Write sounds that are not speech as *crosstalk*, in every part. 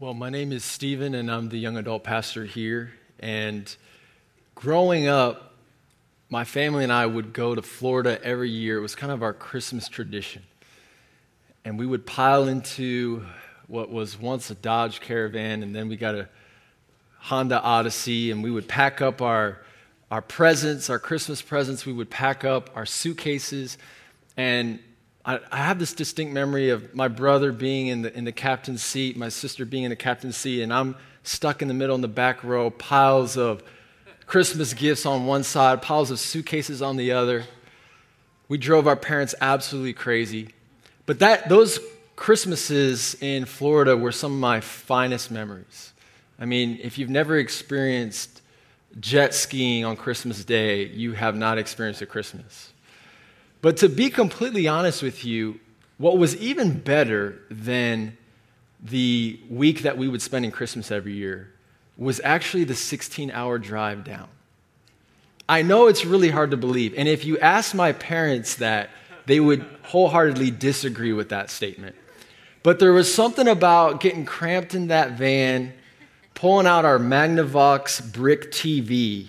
Well, my name is Stephen, and I'm the young adult pastor here. And growing up, my family and I would go to Florida every year. It was kind of our Christmas tradition. And we would pile into what was once a Dodge Caravan, and then we got a Honda Odyssey, and we would pack up our, our presents, our Christmas presents. We would pack up our suitcases. And I, I have this distinct memory of my brother being in the, in the captain's seat, my sister being in the captain's seat, and I'm stuck in the middle in the back row, piles of Christmas gifts on one side, piles of suitcases on the other. We drove our parents absolutely crazy. But that, those Christmases in Florida were some of my finest memories. I mean, if you've never experienced jet skiing on Christmas Day, you have not experienced a Christmas. But to be completely honest with you, what was even better than the week that we would spend in Christmas every year was actually the 16 hour drive down. I know it's really hard to believe. And if you ask my parents that, they would wholeheartedly disagree with that statement. But there was something about getting cramped in that van, pulling out our Magnavox brick TV,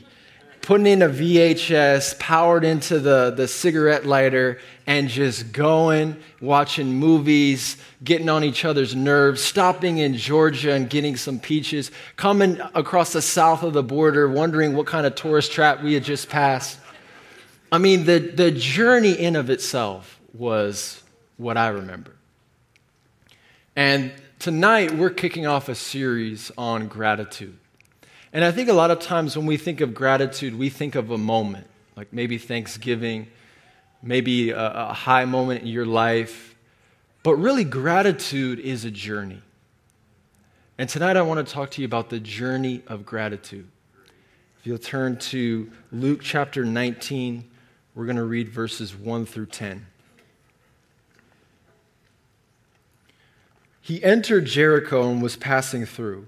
putting in a VHS, powered into the, the cigarette lighter, and just going, watching movies, getting on each other's nerves, stopping in Georgia and getting some peaches, coming across the south of the border, wondering what kind of tourist trap we had just passed. I mean, the, the journey in of itself was what I remember. And tonight we're kicking off a series on gratitude. And I think a lot of times when we think of gratitude, we think of a moment, like maybe Thanksgiving, maybe a, a high moment in your life. But really, gratitude is a journey. And tonight I want to talk to you about the journey of gratitude. If you'll turn to Luke chapter 19, we're going to read verses 1 through 10. He entered Jericho and was passing through.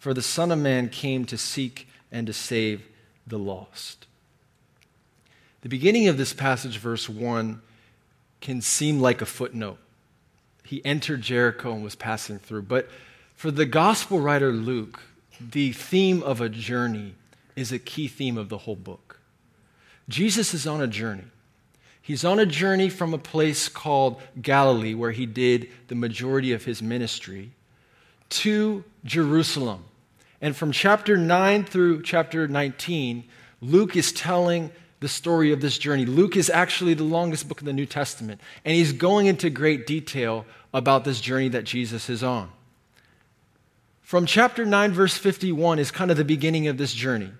For the Son of Man came to seek and to save the lost. The beginning of this passage, verse 1, can seem like a footnote. He entered Jericho and was passing through. But for the gospel writer Luke, the theme of a journey is a key theme of the whole book. Jesus is on a journey. He's on a journey from a place called Galilee, where he did the majority of his ministry, to Jerusalem. And from chapter 9 through chapter 19, Luke is telling the story of this journey. Luke is actually the longest book in the New Testament, and he's going into great detail about this journey that Jesus is on. From chapter 9, verse 51, is kind of the beginning of this journey.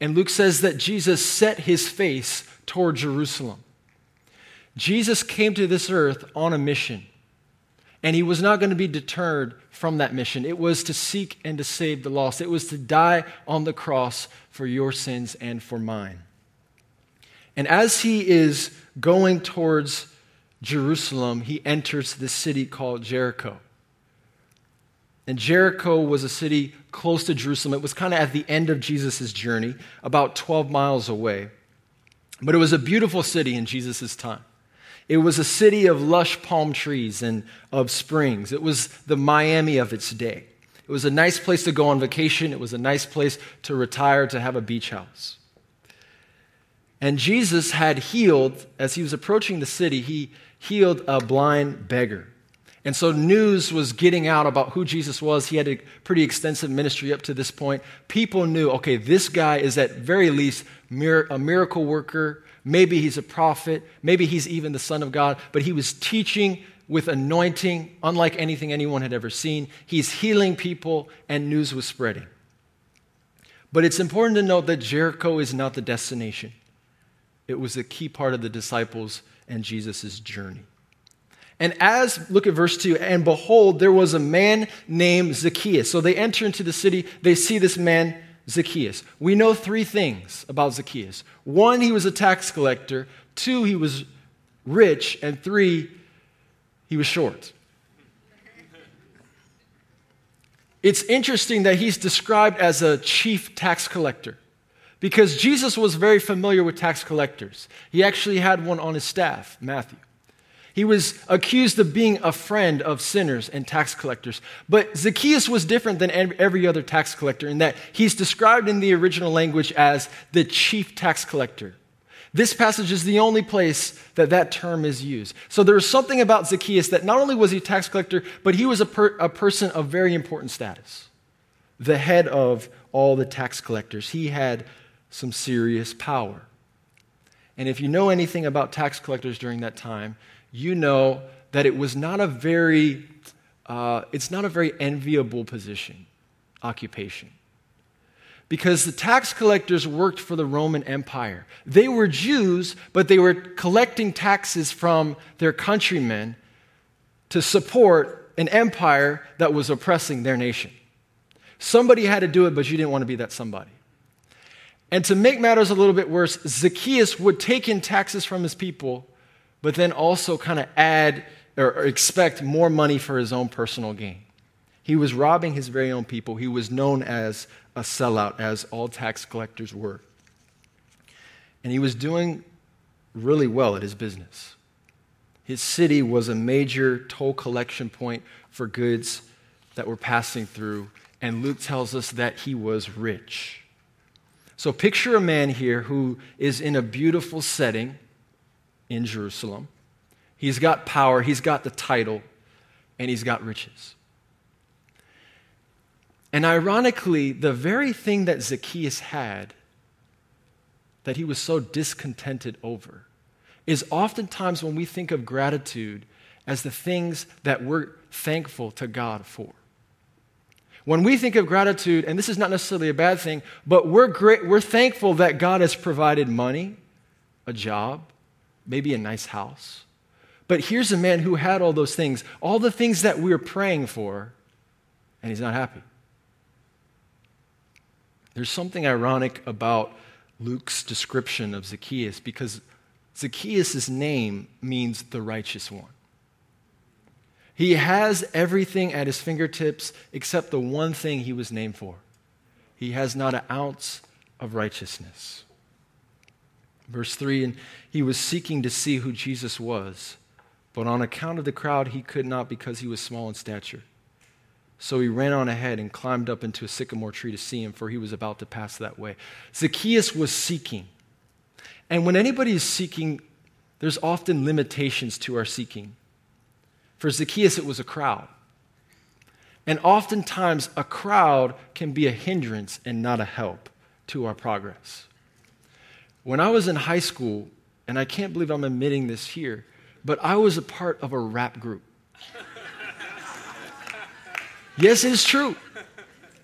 And Luke says that Jesus set his face toward Jerusalem. Jesus came to this earth on a mission, and he was not going to be deterred from that mission. It was to seek and to save the lost, it was to die on the cross for your sins and for mine. And as he is going towards Jerusalem, he enters the city called Jericho. And Jericho was a city close to Jerusalem. It was kind of at the end of Jesus' journey, about 12 miles away. But it was a beautiful city in Jesus' time. It was a city of lush palm trees and of springs. It was the Miami of its day. It was a nice place to go on vacation. It was a nice place to retire, to have a beach house. And Jesus had healed, as he was approaching the city, he healed a blind beggar. And so news was getting out about who Jesus was. He had a pretty extensive ministry up to this point. People knew, okay, this guy is at very least a miracle worker. Maybe he's a prophet. Maybe he's even the Son of God. But he was teaching with anointing unlike anything anyone had ever seen. He's healing people, and news was spreading. But it's important to note that Jericho is not the destination, it was a key part of the disciples' and Jesus' journey. And as, look at verse 2, and behold, there was a man named Zacchaeus. So they enter into the city, they see this man, Zacchaeus. We know three things about Zacchaeus one, he was a tax collector, two, he was rich, and three, he was short. It's interesting that he's described as a chief tax collector because Jesus was very familiar with tax collectors. He actually had one on his staff, Matthew. He was accused of being a friend of sinners and tax collectors. But Zacchaeus was different than every other tax collector in that he's described in the original language as the chief tax collector. This passage is the only place that that term is used. So there was something about Zacchaeus that not only was he a tax collector, but he was a, per, a person of very important status, the head of all the tax collectors. He had some serious power. And if you know anything about tax collectors during that time, you know that it was not a very, uh, it's not a very enviable position, occupation. Because the tax collectors worked for the Roman Empire. They were Jews, but they were collecting taxes from their countrymen to support an empire that was oppressing their nation. Somebody had to do it, but you didn't want to be that somebody. And to make matters a little bit worse, Zacchaeus would take in taxes from his people but then also kind of add or expect more money for his own personal gain. He was robbing his very own people. He was known as a sellout, as all tax collectors were. And he was doing really well at his business. His city was a major toll collection point for goods that were passing through, and Luke tells us that he was rich. So picture a man here who is in a beautiful setting in Jerusalem. He's got power, he's got the title, and he's got riches. And ironically, the very thing that Zacchaeus had that he was so discontented over is oftentimes when we think of gratitude as the things that we're thankful to God for. When we think of gratitude, and this is not necessarily a bad thing, but we're, great, we're thankful that God has provided money, a job, maybe a nice house. But here's a man who had all those things, all the things that we're praying for, and he's not happy. There's something ironic about Luke's description of Zacchaeus because Zacchaeus' name means the righteous one. He has everything at his fingertips except the one thing he was named for. He has not an ounce of righteousness. Verse 3 And he was seeking to see who Jesus was, but on account of the crowd, he could not because he was small in stature. So he ran on ahead and climbed up into a sycamore tree to see him, for he was about to pass that way. Zacchaeus was seeking. And when anybody is seeking, there's often limitations to our seeking. For Zacchaeus, it was a crowd. And oftentimes, a crowd can be a hindrance and not a help to our progress. When I was in high school, and I can't believe I'm admitting this here, but I was a part of a rap group. yes, it is true.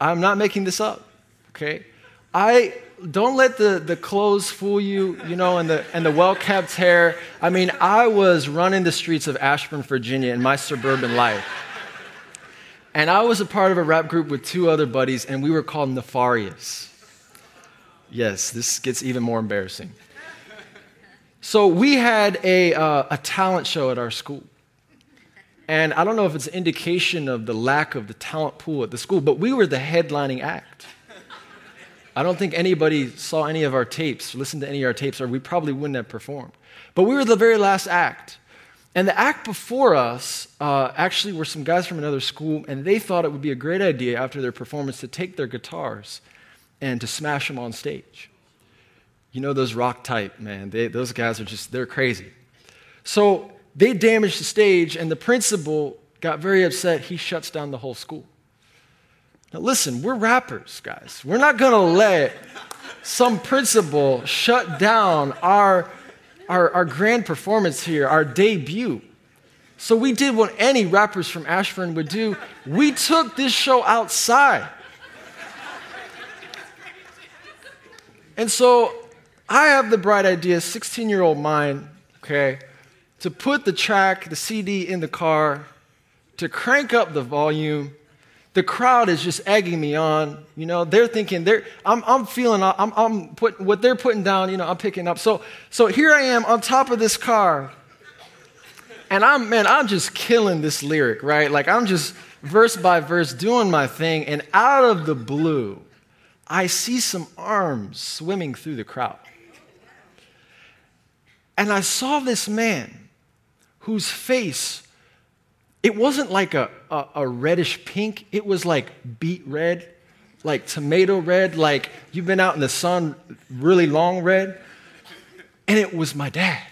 I'm not making this up, okay? I don't let the, the clothes fool you, you know, and the, and the well kept hair. I mean, I was running the streets of Ashburn, Virginia in my suburban life. And I was a part of a rap group with two other buddies, and we were called Nefarious. Yes, this gets even more embarrassing. So we had a, uh, a talent show at our school. And I don't know if it's an indication of the lack of the talent pool at the school, but we were the headlining act. I don't think anybody saw any of our tapes, listened to any of our tapes, or we probably wouldn't have performed. But we were the very last act. And the act before us uh, actually were some guys from another school, and they thought it would be a great idea after their performance to take their guitars and to smash them on stage. You know those rock type, man. They, those guys are just, they're crazy. So they damaged the stage, and the principal got very upset, he shuts down the whole school. Now, listen, we're rappers, guys. We're not going to let some principal shut down our, our, our grand performance here, our debut. So we did what any rappers from Ashburn would do. We took this show outside. And so I have the bright idea, 16 year old mind, okay, to put the track, the CD in the car, to crank up the volume. The crowd is just egging me on. You know, they're thinking, they're, I'm, I'm feeling, I'm, I'm putting, what they're putting down, you know, I'm picking up. So, so here I am on top of this car. And I'm, man, I'm just killing this lyric, right? Like I'm just verse by verse doing my thing. And out of the blue, I see some arms swimming through the crowd. And I saw this man whose face, it wasn't like a, a, a, reddish pink, it was like beet red, like tomato red, like you've been out in the sun really long red. And it was my dad.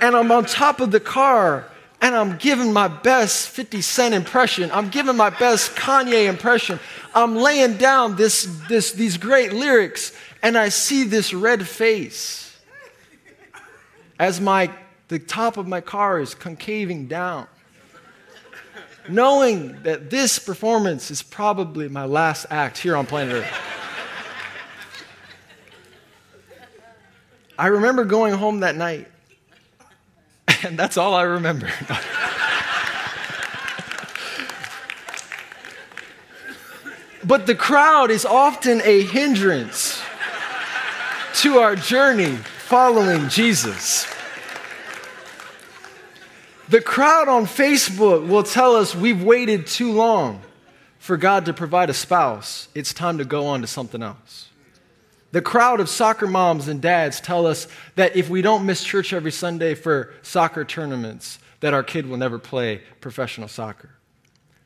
And I'm on top of the car and I'm giving my best 50 Cent impression. I'm giving my best Kanye impression. I'm laying down this, this, these great lyrics, and I see this red face as my, the top of my car is concaving down. Knowing that this performance is probably my last act here on planet Earth. I remember going home that night, *laughs* and that's all I remember. *laughs* But the crowd is often a hindrance to our journey following Jesus. The crowd on Facebook will tell us we've waited too long for God to provide a spouse. It's time to go on to something else. The crowd of soccer moms and dads tell us that if we don't miss church every Sunday for soccer tournaments, that our kid will never play professional soccer.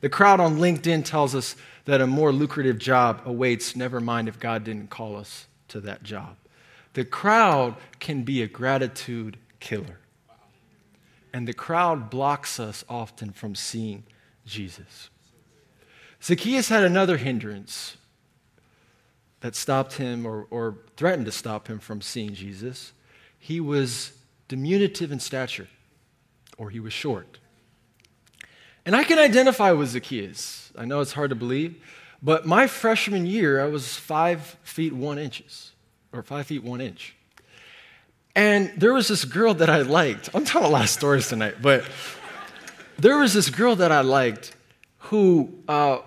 The crowd on LinkedIn tells us that a more lucrative job awaits, never mind if God didn't call us to that job. The crowd can be a gratitude killer. And the crowd blocks us often from seeing Jesus. Zacchaeus had another hindrance that stopped him or, or threatened to stop him from seeing Jesus. He was diminutive in stature, or he was short. And I can identify with Zacchaeus. I know it's hard to believe, but my freshman year, I was five feet one inches, or five feet one inch. And there was this girl that I liked. I'm telling a lot of stories tonight, but there was this girl that I liked who uh,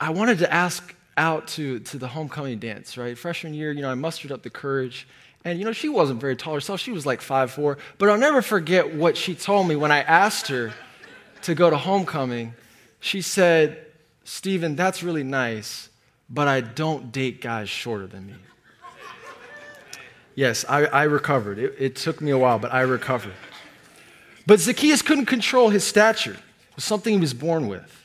I wanted to ask out to, to the homecoming dance, right? Freshman year, you know, I mustered up the courage. And, you know, she wasn't very tall herself. She was like five four. But I'll never forget what she told me when I asked her to go to homecoming, she said, Stephen, that's really nice, but I don't date guys shorter than me. Yes, I, I recovered. It, it took me a while, but I recovered. But Zacchaeus couldn't control his stature. It was something he was born with.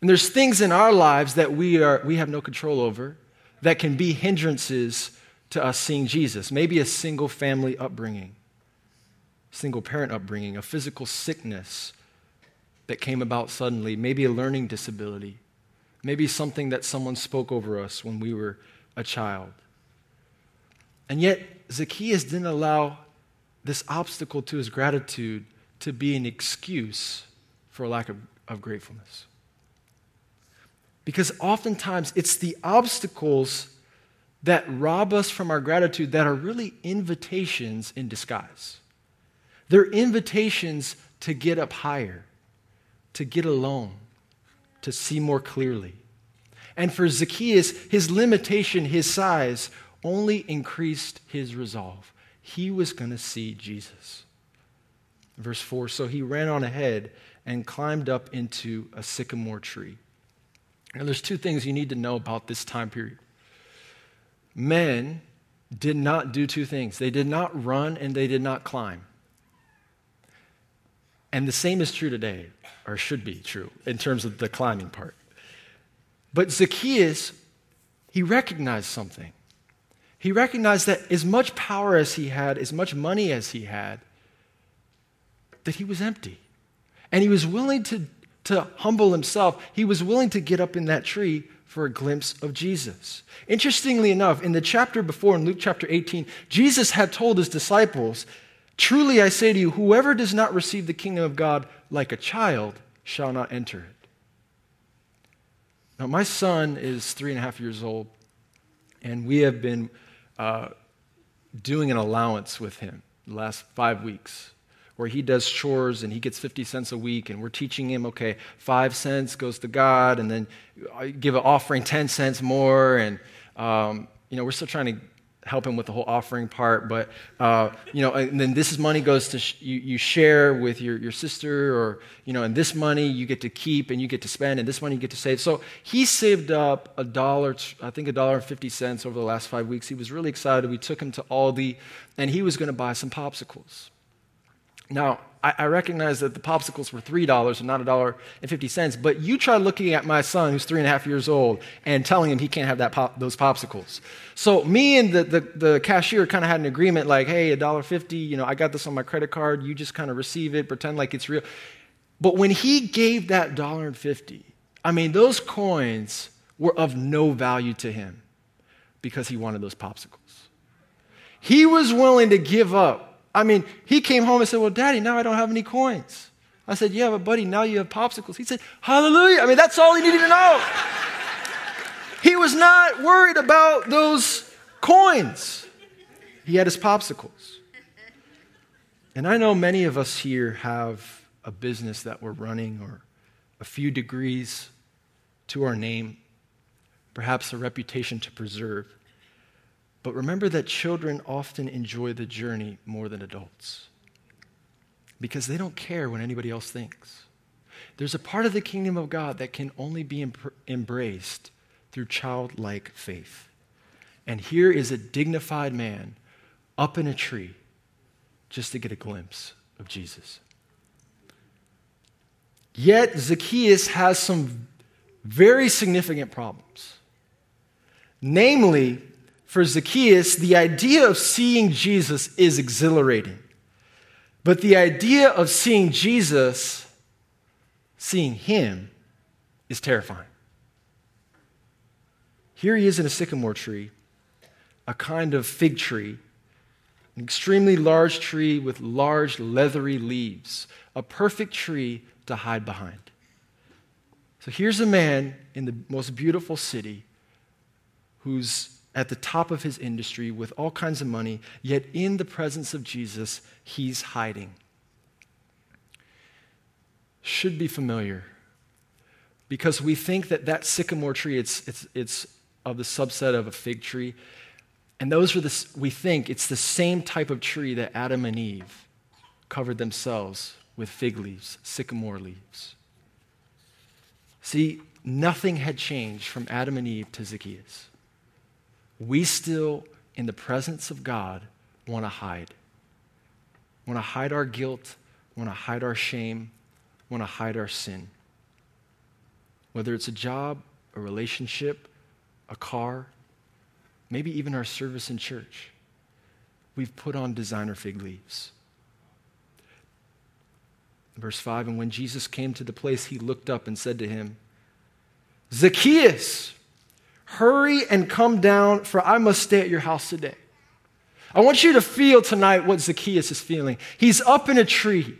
And there's things in our lives that we, are, we have no control over that can be hindrances to us seeing Jesus. Maybe a single family upbringing, single parent upbringing, a physical sickness, that came about suddenly, maybe a learning disability, maybe something that someone spoke over us when we were a child. And yet, Zacchaeus didn't allow this obstacle to his gratitude to be an excuse for a lack of, of gratefulness. Because oftentimes it's the obstacles that rob us from our gratitude that are really invitations in disguise. They're invitations to get up higher, to get alone, to see more clearly. And for Zacchaeus, his limitation, his size, only increased his resolve. He was going to see Jesus. Verse 4 So he ran on ahead and climbed up into a sycamore tree. Now, there's two things you need to know about this time period. Men did not do two things they did not run and they did not climb. And the same is true today, or should be true, in terms of the climbing part. But Zacchaeus, he recognized something. He recognized that as much power as he had, as much money as he had, that he was empty. And he was willing to, to humble himself. He was willing to get up in that tree for a glimpse of Jesus. Interestingly enough, in the chapter before, in Luke chapter 18, Jesus had told his disciples, Truly I say to you, whoever does not receive the kingdom of God like a child shall not enter it. Now, my son is three and a half years old, and we have been uh, doing an allowance with him the last five weeks where he does chores and he gets 50 cents a week and we're teaching him okay five cents goes to god and then I give an offering 10 cents more and um, you know we're still trying to help him with the whole offering part. But, uh, you know, and then this money goes to, sh- you, you share with your, your sister, or, you know, and this money you get to keep and you get to spend, and this money you get to save. So he saved up a dollar, I think a dollar and 50 cents over the last five weeks. He was really excited. We took him to Aldi, and he was going to buy some popsicles. Now, I, I recognize that the popsicles were $3 and not $1.50, but you try looking at my son, who's three and a half years old, and telling him he can't have that pop, those popsicles. So, me and the, the, the cashier kind of had an agreement like, hey, $1.50, you know, I got this on my credit card, you just kind of receive it, pretend like it's real. But when he gave that $1.50, I mean, those coins were of no value to him because he wanted those popsicles. He was willing to give up I mean, he came home and said, Well, Daddy, now I don't have any coins. I said, Yeah, but buddy, now you have popsicles. He said, Hallelujah. I mean, that's all he needed to know. he was not worried about those coins, he had his popsicles. And I know many of us here have a business that we're running or a few degrees to our name, perhaps a reputation to preserve. But remember that children often enjoy the journey more than adults because they don't care what anybody else thinks. There's a part of the kingdom of God that can only be em- embraced through childlike faith. And here is a dignified man up in a tree just to get a glimpse of Jesus. Yet Zacchaeus has some very significant problems. Namely, for Zacchaeus, the idea of seeing Jesus is exhilarating. But the idea of seeing Jesus, seeing him, is terrifying. Here he is in a sycamore tree, a kind of fig tree, an extremely large tree with large leathery leaves, a perfect tree to hide behind. So here's a man in the most beautiful city who's at the top of his industry with all kinds of money, yet in the presence of Jesus, he's hiding. Should be familiar because we think that that sycamore tree, it's, it's, it's of the subset of a fig tree. And those are the, we think it's the same type of tree that Adam and Eve covered themselves with fig leaves, sycamore leaves. See, nothing had changed from Adam and Eve to Zacchaeus we still, in the presence of God, want to hide. Want to hide our guilt, want to hide our shame, want to hide our sin. Whether it's a job, a relationship, a car, maybe even our service in church, we've put on designer fig leaves. Verse 5 And when Jesus came to the place, he looked up and said to him, Zacchaeus, Hurry and come down, for I must stay at your house today. I want you to feel tonight what Zacchaeus is feeling. He's up in a tree.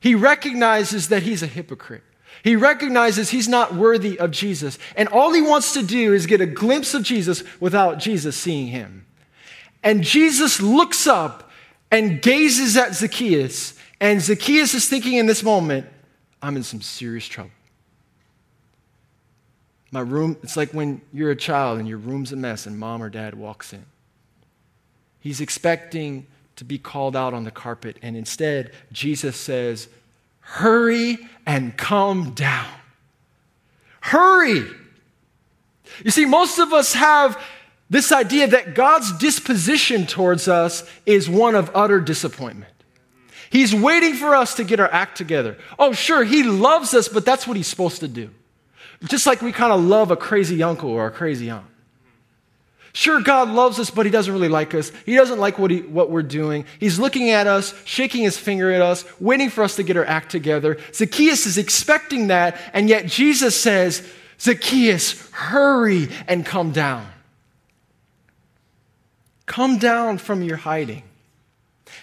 He recognizes that he's a hypocrite. He recognizes he's not worthy of Jesus. And all he wants to do is get a glimpse of Jesus without Jesus seeing him. And Jesus looks up and gazes at Zacchaeus. And Zacchaeus is thinking in this moment, I'm in some serious trouble. My room, it's like when you're a child and your room's a mess and mom or dad walks in. He's expecting to be called out on the carpet, and instead, Jesus says, Hurry and come down. Hurry. You see, most of us have this idea that God's disposition towards us is one of utter disappointment. He's waiting for us to get our act together. Oh, sure, He loves us, but that's what He's supposed to do. Just like we kind of love a crazy uncle or a crazy aunt. Sure, God loves us, but He doesn't really like us. He doesn't like what, he, what we're doing. He's looking at us, shaking His finger at us, waiting for us to get our act together. Zacchaeus is expecting that, and yet Jesus says, Zacchaeus, hurry and come down. Come down from your hiding.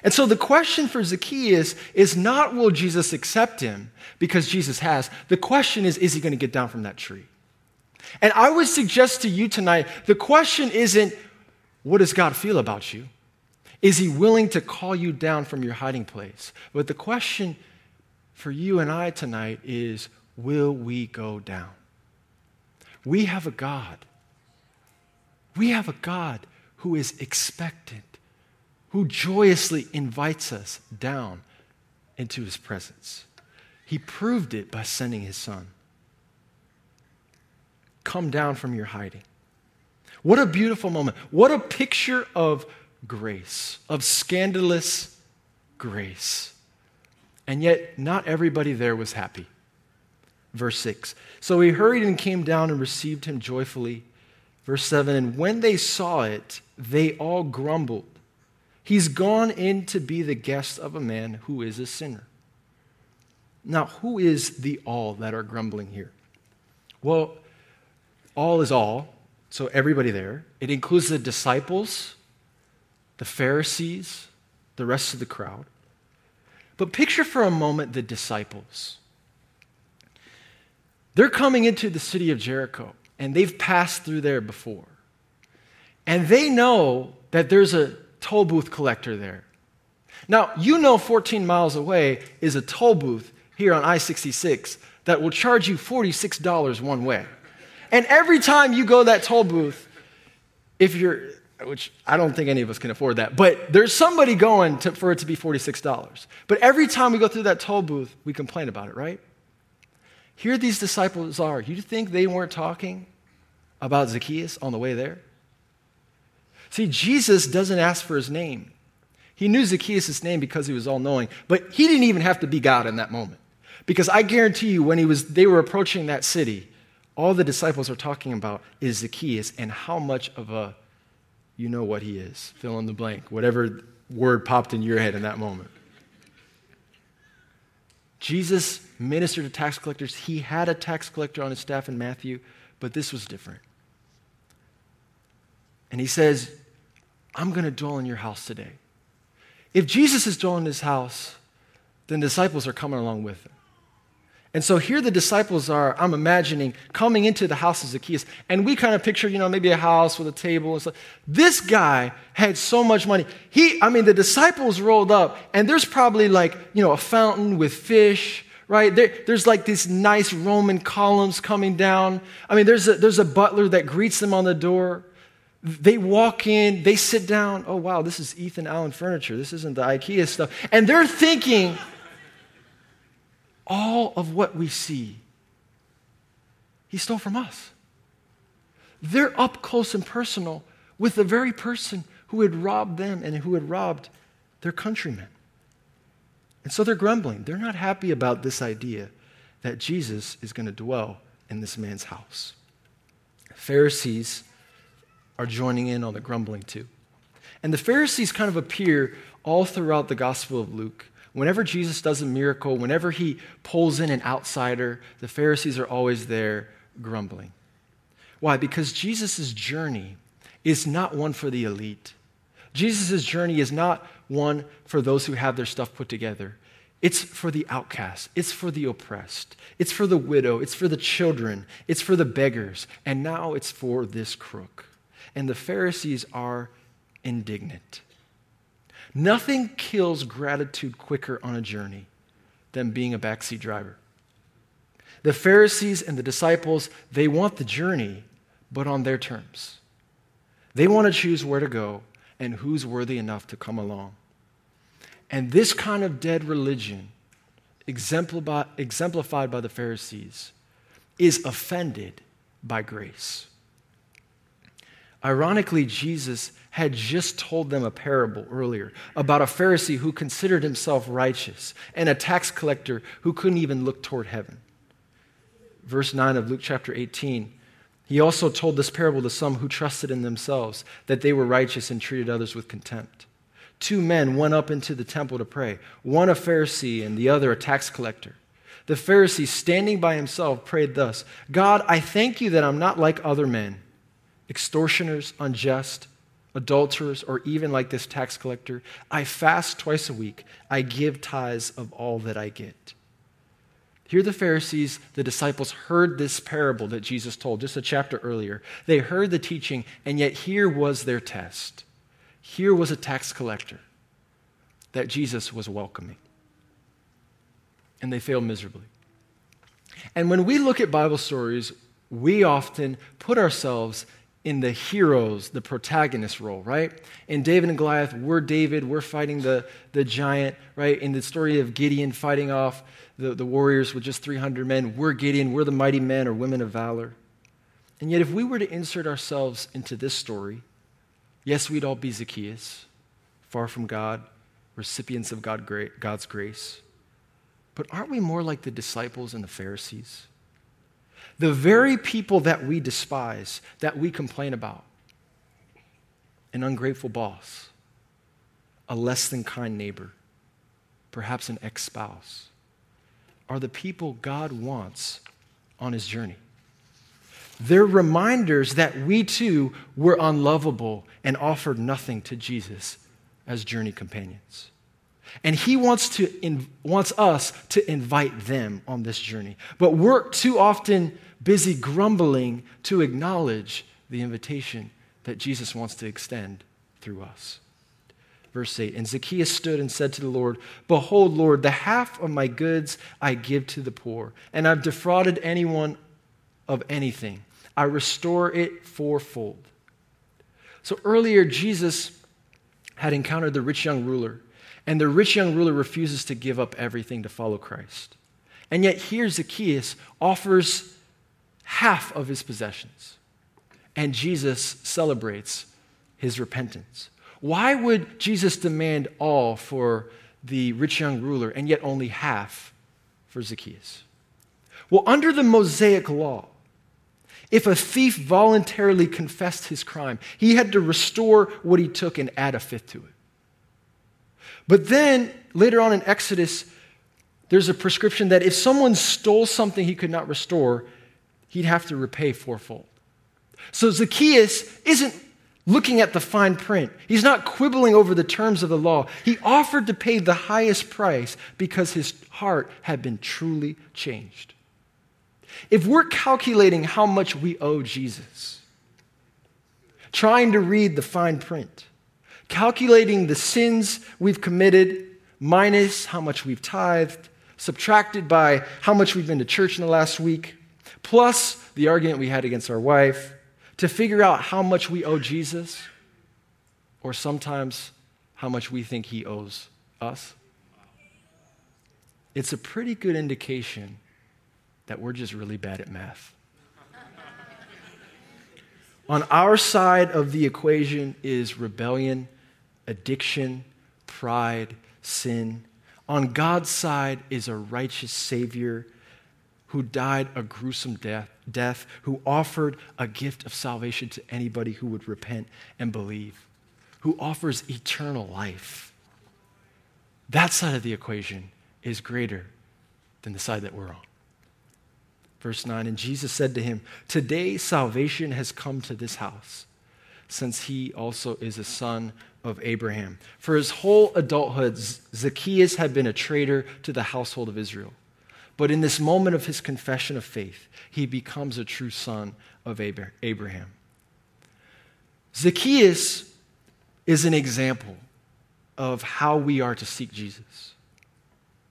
And so the question for Zacchaeus is not will Jesus accept him because Jesus has. The question is, is he going to get down from that tree? And I would suggest to you tonight the question isn't, what does God feel about you? Is he willing to call you down from your hiding place? But the question for you and I tonight is, will we go down? We have a God. We have a God who is expectant, who joyously invites us down into his presence. He proved it by sending his son. Come down from your hiding. What a beautiful moment. What a picture of grace, of scandalous grace. And yet, not everybody there was happy. Verse 6. So he hurried and came down and received him joyfully. Verse 7 And when they saw it, they all grumbled. He's gone in to be the guest of a man who is a sinner. Now, who is the all that are grumbling here? Well, all is all, so everybody there. It includes the disciples, the Pharisees, the rest of the crowd. But picture for a moment the disciples. They're coming into the city of Jericho, and they've passed through there before. And they know that there's a toll booth collector there. Now, you know 14 miles away is a toll booth here on I 66 that will charge you $46 one way. And every time you go that toll booth, if you're, which I don't think any of us can afford that, but there's somebody going to, for it to be $46. But every time we go through that toll booth, we complain about it, right? Here these disciples are. You think they weren't talking about Zacchaeus on the way there? See, Jesus doesn't ask for his name. He knew Zacchaeus' name because he was all knowing, but he didn't even have to be God in that moment. Because I guarantee you, when he was, they were approaching that city, all the disciples are talking about is Zacchaeus and how much of a, you know what he is, fill in the blank, whatever word popped in your head in that moment. Jesus ministered to tax collectors. He had a tax collector on his staff in Matthew, but this was different. And he says, I'm going to dwell in your house today. If Jesus is dwelling in his house, then disciples are coming along with him. And so here the disciples are, I'm imagining, coming into the house of Zacchaeus. And we kind of picture, you know, maybe a house with a table and stuff. This guy had so much money. He, I mean, the disciples rolled up, and there's probably like, you know, a fountain with fish, right? There, there's like these nice Roman columns coming down. I mean, there's a, there's a butler that greets them on the door. They walk in, they sit down. Oh, wow, this is Ethan Allen furniture. This isn't the IKEA stuff. And they're thinking, all of what we see, he stole from us. They're up close and personal with the very person who had robbed them and who had robbed their countrymen. And so they're grumbling. They're not happy about this idea that Jesus is going to dwell in this man's house. Pharisees are joining in on the grumbling too. And the Pharisees kind of appear all throughout the Gospel of Luke. Whenever Jesus does a miracle, whenever he pulls in an outsider, the Pharisees are always there grumbling. Why? Because Jesus' journey is not one for the elite. Jesus' journey is not one for those who have their stuff put together. It's for the outcast. It's for the oppressed. It's for the widow. It's for the children. It's for the beggars. And now it's for this crook. And the Pharisees are indignant. Nothing kills gratitude quicker on a journey than being a backseat driver. The Pharisees and the disciples, they want the journey, but on their terms. They want to choose where to go and who's worthy enough to come along. And this kind of dead religion, exemplified by the Pharisees, is offended by grace. Ironically, Jesus had just told them a parable earlier about a Pharisee who considered himself righteous and a tax collector who couldn't even look toward heaven. Verse 9 of Luke chapter 18 He also told this parable to some who trusted in themselves that they were righteous and treated others with contempt. Two men went up into the temple to pray, one a Pharisee and the other a tax collector. The Pharisee, standing by himself, prayed thus God, I thank you that I'm not like other men, extortioners, unjust, adulterers, or even like this tax collector. I fast twice a week, I give tithes of all that I get. Here, the Pharisees, the disciples, heard this parable that Jesus told just a chapter earlier. They heard the teaching, and yet here was their test. Here was a tax collector that Jesus was welcoming. And they failed miserably. And when we look at Bible stories, we often put ourselves in the heroes, the protagonist role, right? In David and Goliath, we're David, we're fighting the, the giant, right? In the story of Gideon fighting off the, the warriors with just 300 men, we're Gideon, we're the mighty men or women of valor. And yet, if we were to insert ourselves into this story, yes, we'd all be Zacchaeus, far from God, recipients of God, God's grace. But aren't we more like the disciples and the Pharisees? The very people that we despise, that we complain about an ungrateful boss, a less than kind neighbor, perhaps an ex spouse are the people God wants on his journey. They're reminders that we too were unlovable and offered nothing to Jesus as journey companions. And he wants, to wants us to invite them on this journey. But we're too often busy grumbling to acknowledge the invitation that Jesus wants to extend through us. Verse 8 And Zacchaeus stood and said to the Lord, Behold, Lord, the half of my goods I give to the poor, and I've defrauded anyone of anything. I restore it fourfold. So earlier, Jesus had encountered the rich young ruler, and the rich young ruler refuses to give up everything to follow Christ. And yet, here Zacchaeus offers half of his possessions. And Jesus celebrates his repentance. Why would Jesus demand all for the rich young ruler and yet only half for Zacchaeus? Well, under the Mosaic law, if a thief voluntarily confessed his crime, he had to restore what he took and add a fifth to it. But then, later on in Exodus, there's a prescription that if someone stole something he could not restore, he'd have to repay fourfold. So Zacchaeus isn't looking at the fine print. He's not quibbling over the terms of the law. He offered to pay the highest price because his heart had been truly changed. If we're calculating how much we owe Jesus, trying to read the fine print, calculating the sins we've committed minus how much we've tithed, subtracted by how much we've been to church in the last week, plus the argument we had against our wife, to figure out how much we owe Jesus, or sometimes how much we think he owes us, it's a pretty good indication that we're just really bad at math. On our side of the equation is rebellion, addiction, pride, sin. On God's side is a righteous Savior who died a gruesome death, death, who offered a gift of salvation to anybody who would repent and believe, who offers eternal life. That side of the equation is greater than the side that we're on. Verse 9 And Jesus said to him, Today salvation has come to this house, since he also is a son of Abraham. For his whole adulthood, Zacchaeus had been a traitor to the household of Israel. But in this moment of his confession of faith, he becomes a true son of Abraham. Zacchaeus is an example of how we are to seek Jesus.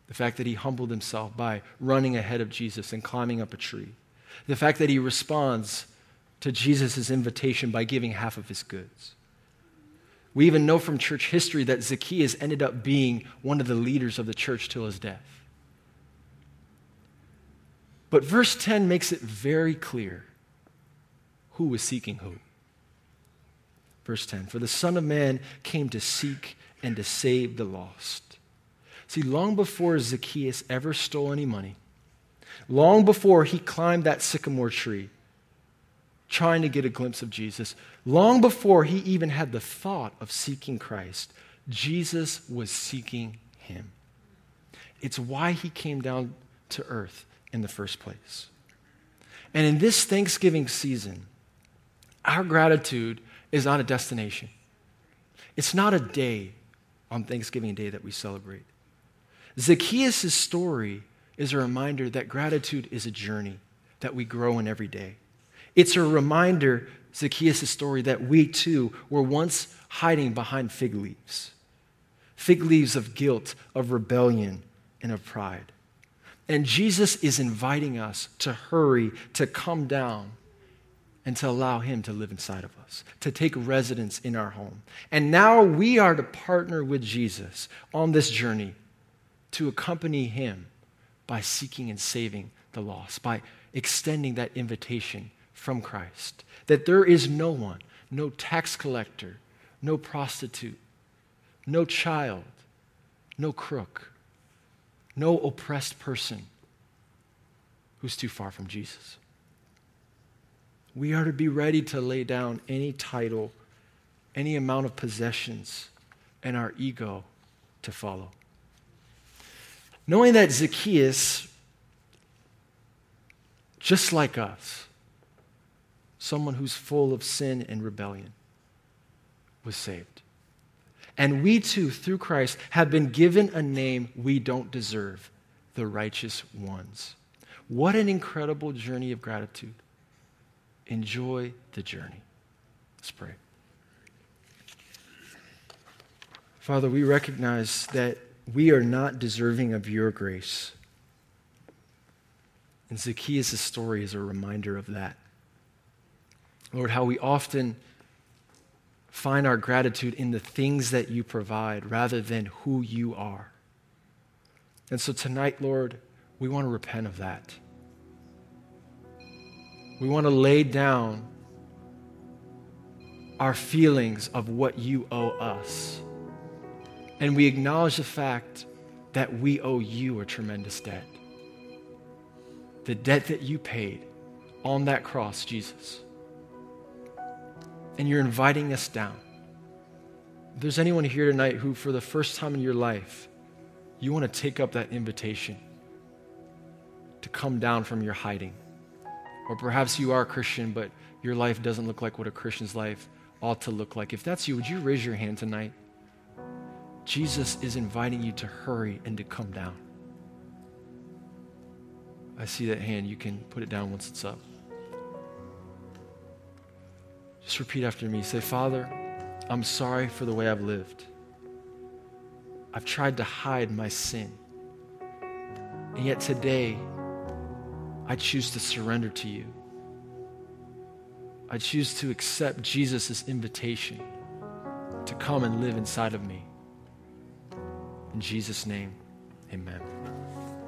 The fact that he humbled himself by running ahead of Jesus and climbing up a tree. The fact that he responds to Jesus' invitation by giving half of his goods. We even know from church history that Zacchaeus ended up being one of the leaders of the church till his death. But verse 10 makes it very clear who was seeking who. Verse 10 For the Son of Man came to seek and to save the lost. See, long before Zacchaeus ever stole any money, long before he climbed that sycamore tree, trying to get a glimpse of Jesus. Long before he even had the thought of seeking Christ, Jesus was seeking him. It's why he came down to earth in the first place. And in this Thanksgiving season, our gratitude is not a destination. It's not a day on Thanksgiving Day that we celebrate. Zacchaeus' story is a reminder that gratitude is a journey that we grow in every day. It's a reminder, Zacchaeus' story, that we too were once hiding behind fig leaves fig leaves of guilt, of rebellion, and of pride. And Jesus is inviting us to hurry, to come down, and to allow Him to live inside of us, to take residence in our home. And now we are to partner with Jesus on this journey to accompany Him by seeking and saving the lost, by extending that invitation from Christ. That there is no one, no tax collector, no prostitute, no child, no crook, no oppressed person who's too far from Jesus. We are to be ready to lay down any title, any amount of possessions, and our ego to follow. Knowing that Zacchaeus, just like us, someone who's full of sin and rebellion, was saved. And we too, through Christ, have been given a name we don't deserve the righteous ones. What an incredible journey of gratitude. Enjoy the journey. Let's pray. Father, we recognize that we are not deserving of your grace. And Zacchaeus' story is a reminder of that. Lord, how we often find our gratitude in the things that you provide rather than who you are. And so tonight, Lord, we want to repent of that. We want to lay down our feelings of what you owe us. And we acknowledge the fact that we owe you a tremendous debt. The debt that you paid on that cross, Jesus. And you're inviting us down. If there's anyone here tonight who, for the first time in your life, you want to take up that invitation to come down from your hiding. Or perhaps you are a Christian, but your life doesn't look like what a Christian's life ought to look like. If that's you, would you raise your hand tonight? Jesus is inviting you to hurry and to come down. I see that hand. You can put it down once it's up. Just repeat after me. Say, Father, I'm sorry for the way I've lived. I've tried to hide my sin. And yet today, I choose to surrender to you. I choose to accept Jesus' invitation to come and live inside of me. In Jesus' name, amen.